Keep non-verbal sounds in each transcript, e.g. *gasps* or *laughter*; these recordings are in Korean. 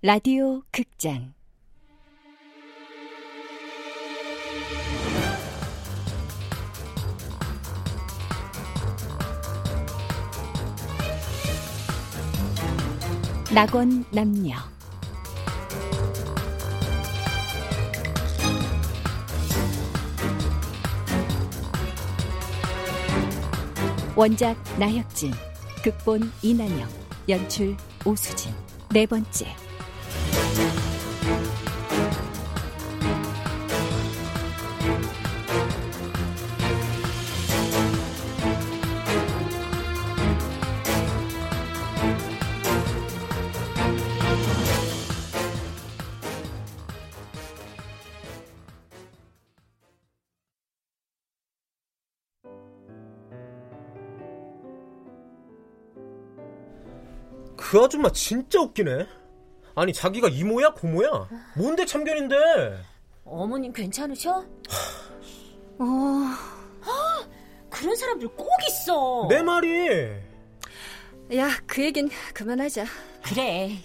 라디오 극장. 낙원 남녀 원작 나혁진 극본 이난영 연출 오수진. 네 번째 그 아줌마 진짜 웃기네. 아니 자기가 이모야 고모야? 뭔데 참견인데? 어머님 괜찮으셔? 어... 그런 사람들 꼭 있어. 내 말이. 야, 그 얘긴 그만하자. 그래.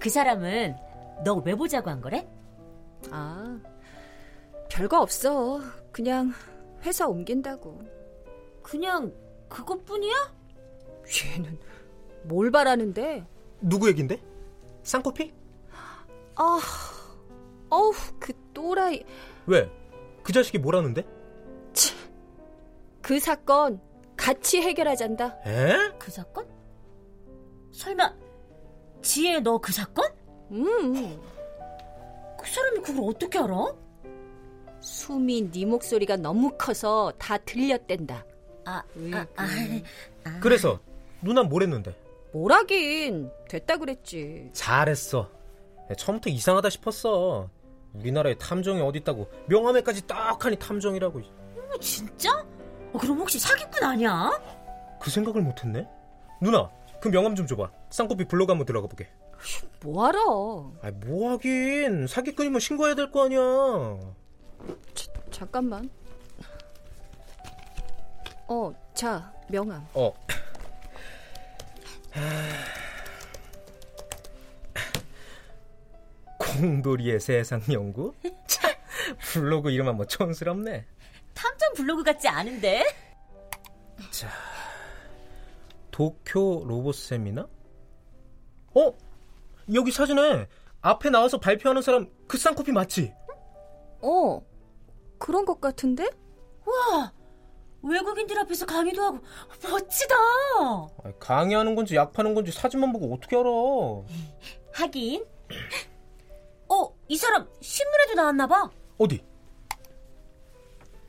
그 사람은 너 왜 보자고 한 거래? 아, 별거 없어. 그냥 회사 옮긴다고. 그냥 그것뿐이야? 얘는 뭘 바라는데? 누구 얘긴데? 쌍코피? 아, 어우, 그 또라이. 왜? 그 자식이 뭐라는데? 치, 그 사건 같이 해결하잔다. 에? 그 사건? 설마 지혜 너 그 사건? 음. 그 사람이 그걸 어떻게 알아? 수미 네 목소리가 너무 커서 다 들렸댄다. 아, 아, 아, 아. 그래서 누나 뭘 했는데? 뭐라긴 됐다 그랬지. 잘했어. 처음부터 이상하다 싶었어. 우리나라에 탐정이 어딨다고 명함에까지 딱하니 탐정이라고. 어, 진짜? 어, 그럼 혹시 사기꾼 아니야? 그 생각을 못했네. 누나, 그 명함 좀 줘봐. 쌍꺼비 블로그 한번 들어가 보게. 뭐하러? 아, 뭐 하긴 사기꾼이면 신고해야 될 거 아니야. 자, 잠깐만. 어, 자 명함. 어. *sighs* 공돌이의 세상 연구? *laughs* 참, 블로그 이름 한번 촌스럽네. 탐정 블로그 같지 않은데? 자, 도쿄 로봇 세미나? 어? 여기 사진에 앞에 나와서 발표하는 사람 그 쌍코피 맞지? 어, 그런 것 같은데? 와, 외국인들 앞에서 강의도 하고 멋지다. 강의하는 건지 약 파는 건지 사진만 보고 어떻게 알아? *laughs* 하긴. 어, 이 사람 신문에도 나왔나 봐. 어디?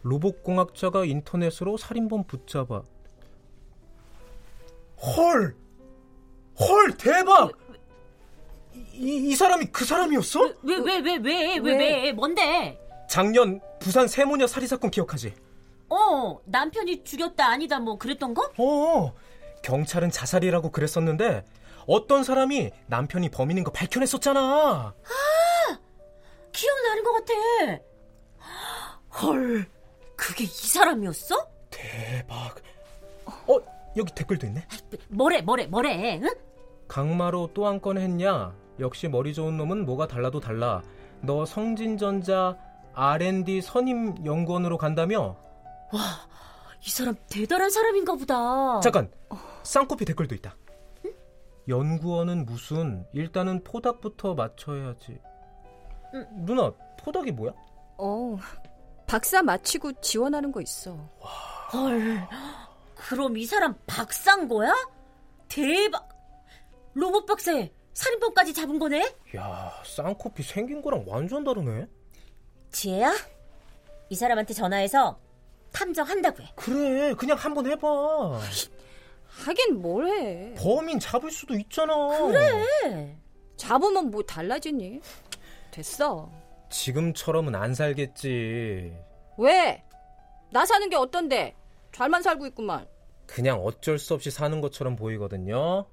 로봇공학자가 인터넷으로 살인범 붙잡아. 헐! 헐, 대박! 이, 이 사람이 그 사람이었어? 왜, 왜, 왜, 왜, 왜, 왜, 왜, 뭔데? 작년 부산 세모녀 살인 사건 기억하지? 어, 남편이 죽였다 아니다 뭐 그랬던 거? 어, 경찰은 자살이라고 그랬었는데 어떤 사람이 남편이 범인인 거 밝혀냈었잖아. 아, 기억나는 것 같아. 헐, 그게 이 사람이었어? 대박. 어, 여기 댓글도 있네. 뭐래, 뭐래, 뭐래, 응? 강마로 또 한 건 했냐? 역시 머리 좋은 놈은 뭐가 달라도 달라. 너 성진전자 R&D 선임 연구원으로 간다며? 와, 이 사람 대단한 사람인가 보다. 잠깐, 쌍코피 댓글도 있다. 응? 연구원은 무슨? 일단은 포닥부터 맞춰야지. 응. 누나, 포닥이 뭐야? 어, 박사 마치고 지원하는 거 있어. 와. 헐, 그럼 이 사람 박사인 거야? 대박! 로봇 박사에 살인범까지 잡은 거네? 야, 쌍코피 생긴 거랑 완전 다르네. 지혜야, 이 사람한테 전화해서 탐정한다고 해. 그래, 그냥 한번 해봐. 하긴 뭘 해. 범인 잡을 수도 있잖아. 그래. 잡으면 뭐 달라지니? 됐어. 지금처럼은 안 살겠지. 왜? 나 사는 게 어떤데? 잘만 살고 있구만. 그냥 어쩔 수 없이 사는 것처럼 보이거든요.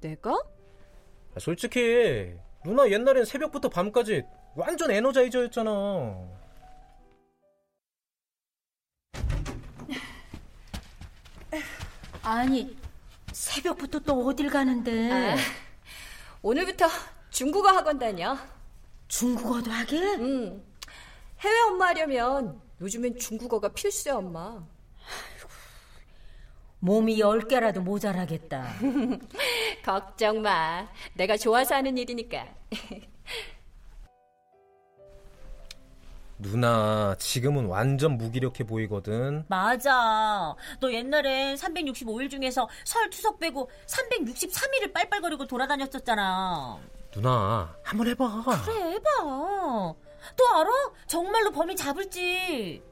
내가? 솔직히 누나 옛날엔 새벽부터 밤까지 완전 에너자이저였잖아. 아니, 새벽부터 또 어딜 가는데? 아, 오늘부터 중국어 학원 다녀. 중국어도 하게? 응. 해외 엄마 하려면 요즘엔 중국어가 필수야, 엄마. 몸이 열 개라도 모자라겠다. *laughs* 걱정 마. 내가 좋아서 하는 일이니까. 누나, 지금은 완전 무기력해 보이거든. 맞아. 너 옛날엔 365일 중에서 설 추석 빼고 363일을 빨빨거리고 돌아다녔었잖아. 누나, 한번 해봐. 그래, 해봐. 또 알아? 정말로 범인 잡을지.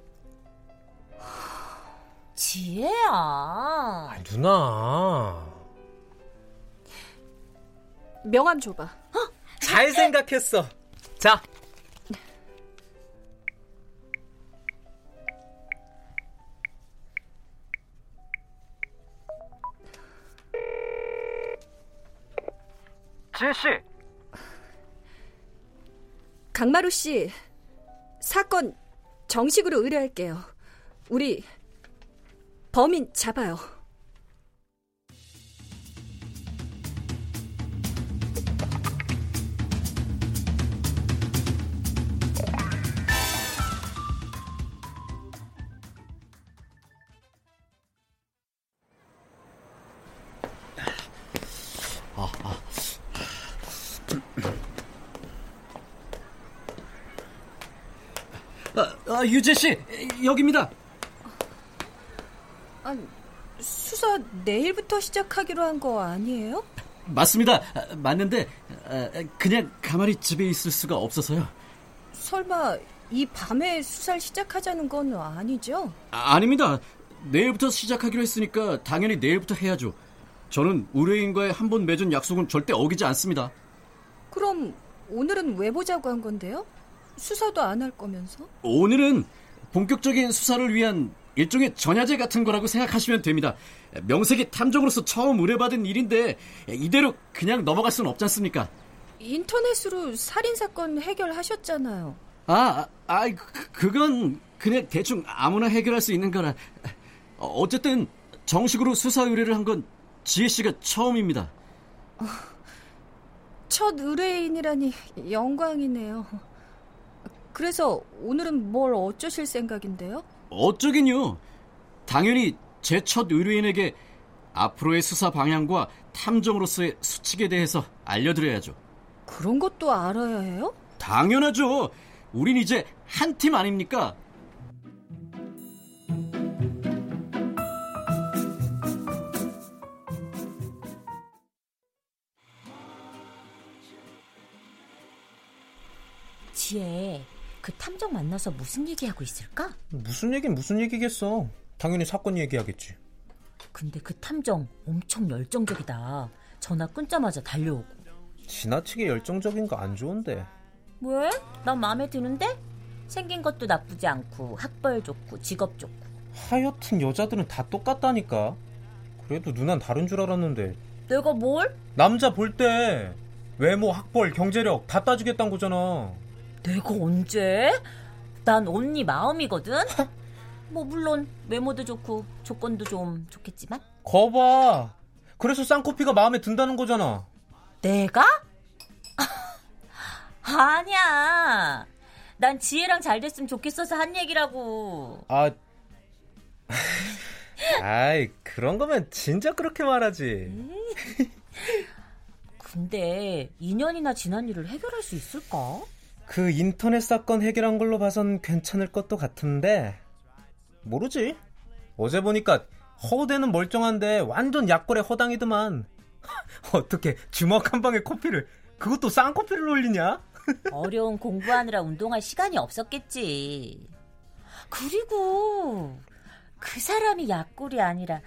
지혜야. 아, 누나. 명함 줘봐. 어? 잘 생각했어. 자. 지혜 씨! 강마루 씨, 사건 정식으로 의뢰할게요. 우리 범인 잡아요. 아, 아, 유재 씨 여기입니다. 아, 수사 내일부터 시작하기로 한 거 아니에요? 맞습니다. 맞는데 그냥 가만히 집에 있을 수가 없어서요. 설마 이 밤에 수사를 시작하자는 건 아니죠? 아, 아닙니다. 내일부터 시작하기로 했으니까 당연히 내일부터 해야죠. 저는 의뢰인과의 한 번 맺은 약속은 절대 어기지 않습니다. 그럼 오늘은 왜 보자고 한 건데요? 수사도 안 할 거면서? 오늘은 본격적인 수사를 위한 일종의 전야제 같은 거라고 생각하시면 됩니다. 명색이 탐정으로서 처음 의뢰받은 일인데 이대로 그냥 넘어갈 수는 없지 않습니까? 인터넷으로 살인 사건 해결하셨잖아요. 아, 아, 그, 그건 그냥 대충 아무나 해결할 수 있는 거라. 어쨌든 정식으로 수사 의뢰를 한 건 지혜 씨가 처음입니다. 첫 의뢰인이라니 영광이네요. 그래서 오늘은 뭘 어쩌실 생각인데요? 어쩌긴요. 당연히 제 첫 의뢰인에게 앞으로의 수사 방향과 탐정으로서의 수칙에 대해서 알려드려야죠. 그런 것도 알아야 해요? 당연하죠. 우린 이제 한 팀 아닙니까? 지혜, 그 탐정 만나서 무슨 얘기하고 있을까? 무슨 얘긴 무슨 얘기겠어. 당연히 사건 얘기하겠지. 근데 그 탐정 엄청 열정적이다. 전화 끊자마자 달려오고. 지나치게 열정적인 거 안 좋은데. 왜? 난 마음에 드는데? 생긴 것도 나쁘지 않고 학벌 좋고 직업 좋고. 하여튼 여자들은 다 똑같다니까. 그래도 누난 다른 줄 알았는데. 내가 뭘? 남자 볼 때 외모, 학벌, 경제력 다 따지겠다는 거잖아. 내가 언제? 난 언니 마음이거든? 뭐 물론 외모도 좋고 조건도 좀 좋겠지만 거봐 그래서 쌍코피가 마음에 든다는 거잖아 내가? *laughs* 아니야 난 지혜랑 잘 됐으면 좋겠어서 한 얘기라고 아 *laughs* 아이 그런 거면 진짜 그렇게 말하지 근데 2년이나 지난 일을 해결할 수 있을까? 그 인터넷 사건 해결한 걸로 봐선 괜찮을 것도 같은데 모르지. 어제 보니까 허우대는 멀쩡한데 완전 약골에 허당이더만. *laughs* 어떻게 주먹 한 방에 커피를 그것도 쌍커피를 올리냐? *laughs* 어려운 공부하느라 운동할 시간이 없었겠지. 그리고 그 사람이 약골이 아니라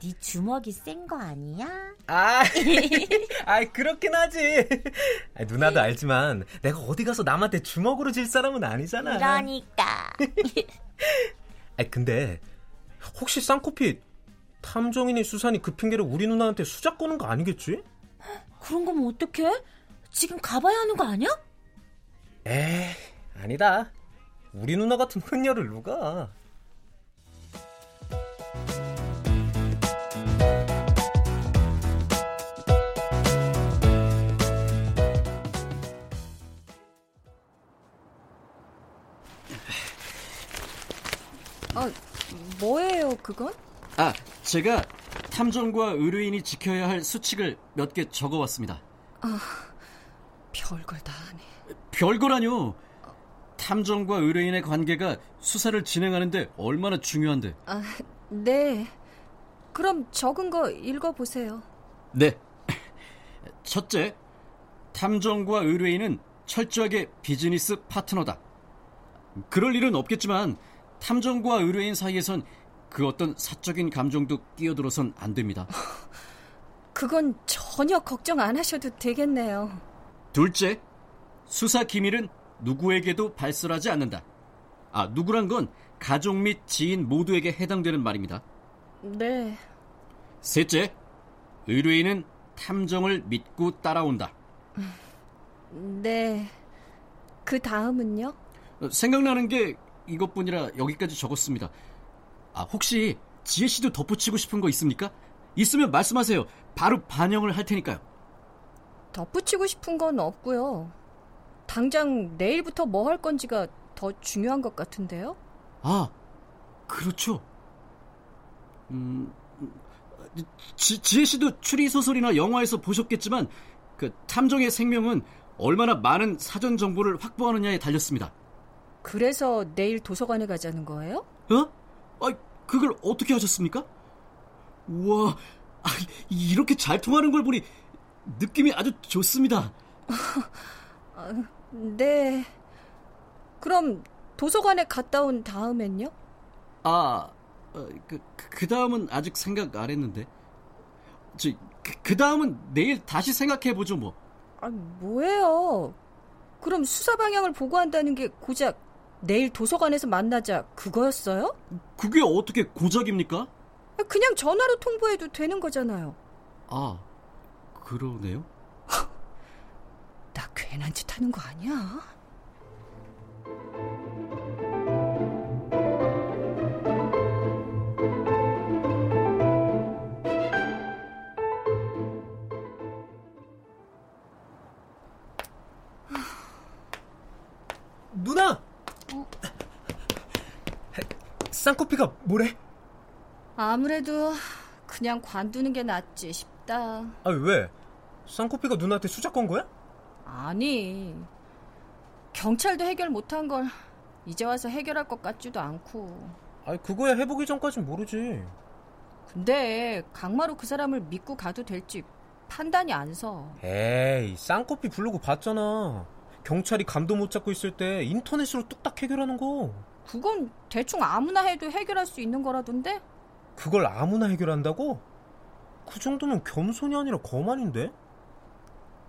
네 주먹이 센 거 아니야? 아, *laughs* 아 그렇긴 하지. 아, 누나도 알지만 내가 어디 가서 남한테 주먹으로 질 사람은 아니잖아. 그러니까. *laughs* 아 근데 혹시 쌍코피 탐정이니 수산이 그 핑계로 우리 누나한테 수작 거는 거 아니겠지? *gasps* 그런 거면 어떡해? 지금 가봐야 하는 거 아니야? 에이 아니다. 우리 누나 같은 흔녀를 누가? 뭐예요, 그건? 아, 제가 탐정과 의뢰인이 지켜야 할 수칙을 몇 개 적어왔습니다. 아, 별걸 다 하네. 별거라뇨. 탐정과 의뢰인의 관계가 수사를 진행하는데 얼마나 중요한데. 아, 네. 그럼 적은 거 읽어보세요. 네. 첫째, 탐정과 의뢰인은 철저하게 비즈니스 파트너다. 그럴 일은 없겠지만 탐정과 의뢰인 사이에선 그 어떤 사적인 감정도 끼어들어선 안 됩니다. 그건 전혀 걱정 안 하셔도 되겠네요. 둘째, 수사 기밀은 누구에게도 발설하지 않는다. 아, 누구란 건 가족 및 지인 모두에게 해당되는 말입니다. 네. 셋째, 의뢰인은 탐정을 믿고 따라온다. 네. 그 다음은요? 생각나는 게 이것뿐이라 여기까지 적었습니다. 아, 혹시 지혜 씨도 덧붙이고 싶은 거 있습니까? 있으면 말씀하세요. 바로 반영을 할 테니까요. 덧붙이고 싶은 건 없고요. 당장 내일부터 뭐 할 건지가 더 중요한 것 같은데요? 아, 그렇죠. 음, 지, 지혜 씨도 추리 소설이나 영화에서 보셨겠지만 그 탐정의 생명은 얼마나 많은 사전 정보를 확보하느냐에 달렸습니다. 그래서 내일 도서관에 가자는 거예요? 어? 아, 그걸 어떻게 하셨습니까? 우와, 아, 이렇게 잘 통하는 걸 보니 느낌이 아주 좋습니다. *laughs* 아, 네. 그럼 도서관에 갔다 온 다음엔요? 아, 어, 그, 그 다음은 아직 생각 안 했는데. 저, 그, 그 다음은 내일 다시 생각해보죠, 뭐. 아, 뭐예요? 그럼 수사 방향을 보고한다는 게 고작 내일 도서관에서 만나자 그거였어요? 그게 어떻게 고작입니까? 그냥 전화로 통보해도 되는 거잖아요. 아, 그러네요. *laughs* 나 괜한 짓 하는 거 아니야? 쌍코피가 뭐래? 아무래도 그냥 관두는 게 낫지 싶다. 아 왜? 쌍코피가 누나한테 수작 건 거야? 아니. 경찰도 해결 못한 걸 이제 와서 해결할 것 같지도 않고. 아니 그거야 해보기 전까진 모르지. 근데 강마로 그 사람을 믿고 가도 될지 판단이 안 서. 에이 쌍코피 부르고 봤잖아. 경찰이 감도 못 잡고 있을 때 인터넷으로 뚝딱 해결하는 거. 그건 대충 아무나 해도 해결할 수 있는 거라던데? 그걸 아무나 해결한다고? 그 정도면 겸손이 아니라 거만인데?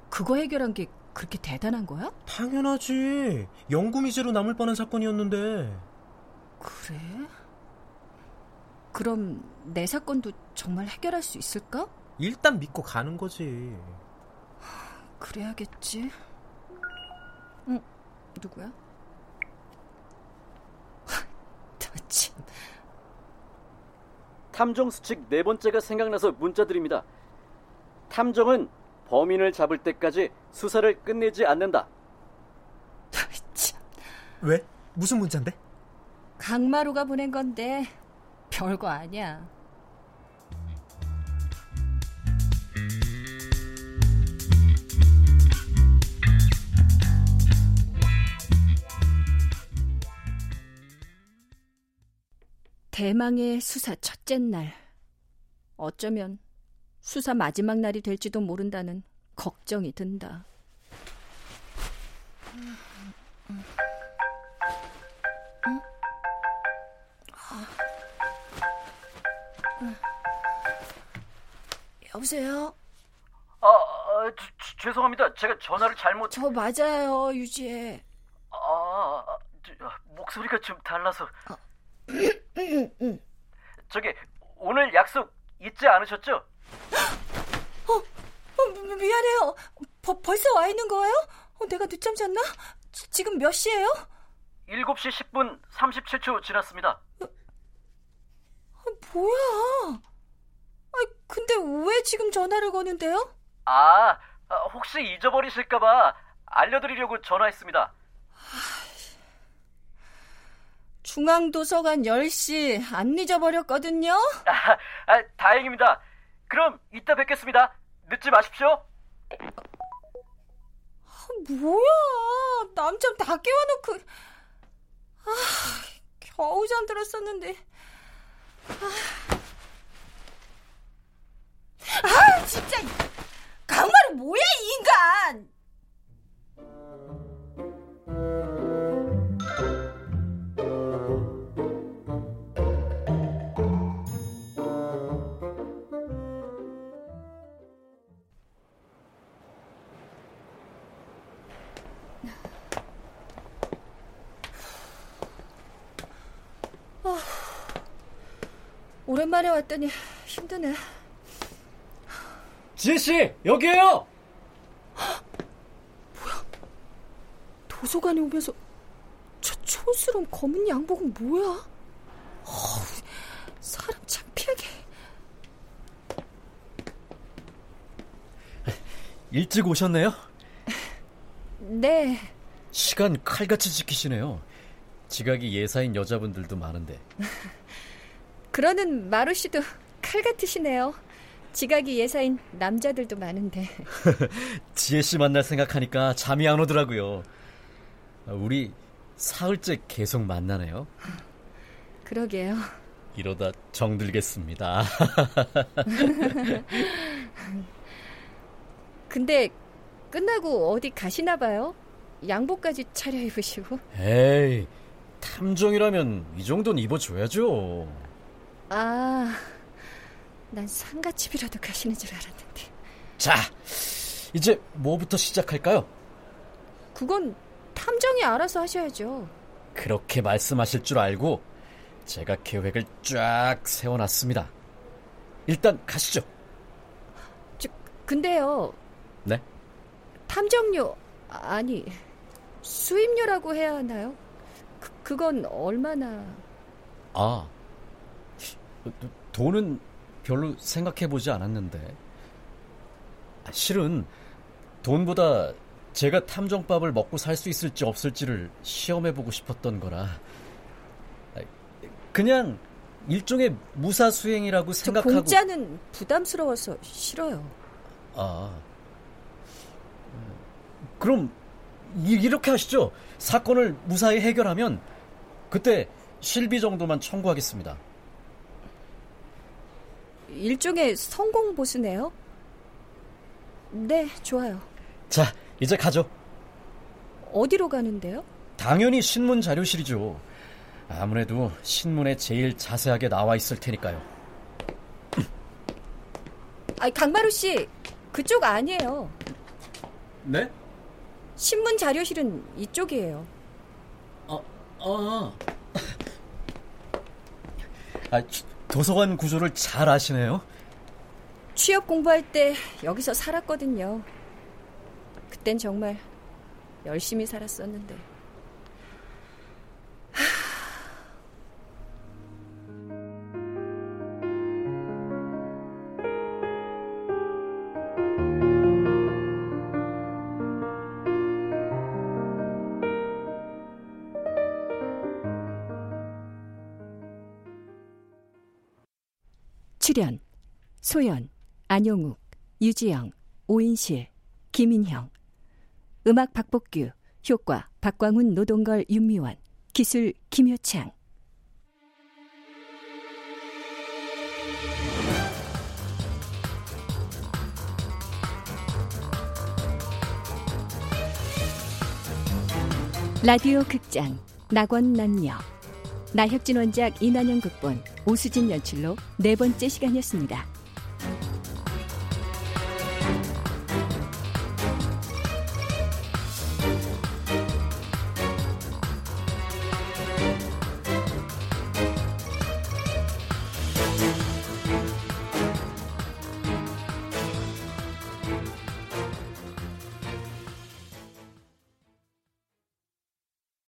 그거 해결한 게 그렇게 대단한 거야? 당연하지. 영구미제로 남을 뻔한 사건이었는데. 그래? 그럼 내 사건도 정말 해결할 수 있을까? 일단 믿고 가는 거지. 그래야겠지. 응, 누구야? 참. 탐정 수칙 네 번째가 생각나서 문자 드립니다. 탐정은 범인을 잡을 때까지 수사를 끝내지 않는다. 참. 왜? 무슨 문자인데? 강마루가 보낸 건데 별거 아니야. 대망의 수사 첫째 날. 어쩌면 수사 마지막 날이 될지도 모른다는 걱정이 든다. 여보세요? 아, 아 주, 죄송합니다. 제가 전화를 잘못. 저 맞아요, 유지혜. 아, 저, 목소리가 좀 달라서. *clears throat* 저기 오늘 약속 잊지 않으셨죠? 어, 어 미, 미안해요. 버, 벌써 와 있는 거예요? 어, 내가 늦잠 잤나? 지, 지금 몇 시예요? 7시 10분 37초 지났습니다. 아, 뭐야? 아, 근데 왜 지금 전화를 거는데요? 아, 혹시 잊어버리실까봐 알려드리려고 전화했습니다. 중앙도서관 10시 안 잊어버렸거든요. 아, 아, 다행입니다. 그럼 이따 뵙겠습니다. 늦지 마십시오. 아, 뭐야. 남참 다 깨워놓고. 아, 겨우 잠들었었는데. 아, 오랜만에 왔더니 힘드네. 지혜씨, 여기에요! 뭐야? 도서관에 오면서 저 촌스러운 검은 양복은 뭐야? 어우, 사람 창피하게. 일찍 오셨네요? 네. 시간 칼같이 지키시네요. 지각이 예사인 여자분들도 많은데. *laughs* 그러는 마루 씨도 *laughs* 칼 같으시네요. 지각이 예사인 남자들도 많은데. *laughs* 지혜 씨 만날 생각하니까 잠이 안 오더라고요. 우리 사흘째 계속 만나네요. *laughs* 그러게요. 이러다 정들겠습니다. 근데 끝나고 어디 가시나 봐요? 양복까지 차려입으시고. 에이, 탐정이라면 이 정도는 입어줘야죠. 아, 난 상가집이라도 가시는 줄 알았는데. 자, 이제 뭐부터 시작할까요? 그건 탐정이 알아서 하셔야죠. 그렇게 말씀하실 줄 알고 제가 계획을 쫙 세워놨습니다. 일단 가시죠. 저, 근데요. 네? 탐정료, 아니, 수입료라고 해야 하나요? 그, 그건 얼마나. 아, 돈은 별로 생각해 보지 않았는데. 아, 실은 돈보다 제가 탐정밥을 먹고 살 수 있을지 없을지를 시험해 보고 싶었던 거라. 아, 그냥 일종의 무사 수행이라고 생각하고. 공짜는 부담스러워서 싫어요. 아. 그럼 이렇게 하시죠. 사건을 무사히 해결하면 그때 실비 정도만 청구하겠습니다. 일종의 성공 보수네요. 네, 좋아요. 자, 이제 가죠. 어디로 가는데요? 당연히 신문 자료실이죠. 아무래도 신문에 제일 자세하게 나와 있을 테니까요. *clears throat* 아, 강마루 씨, 그쪽 아니에요. 네? 신문 자료실은 이쪽이에요. 아, 아. 아, 도서관 구조를 잘 아시네요. 취업 공부할 때 여기서 살았거든요. 그땐 정말 열심히 살았었는데. 출연 소연, 안용욱, 유지영, 오인실, 김인형. 음악 박복규, 효과 박광훈, 노동걸, 윤미원, 기술 김효창. 라디오 극장 낙원 남녀. 나혁진 원작 이난영 극본 오수진 연출로 네 번째 시간이었습니다.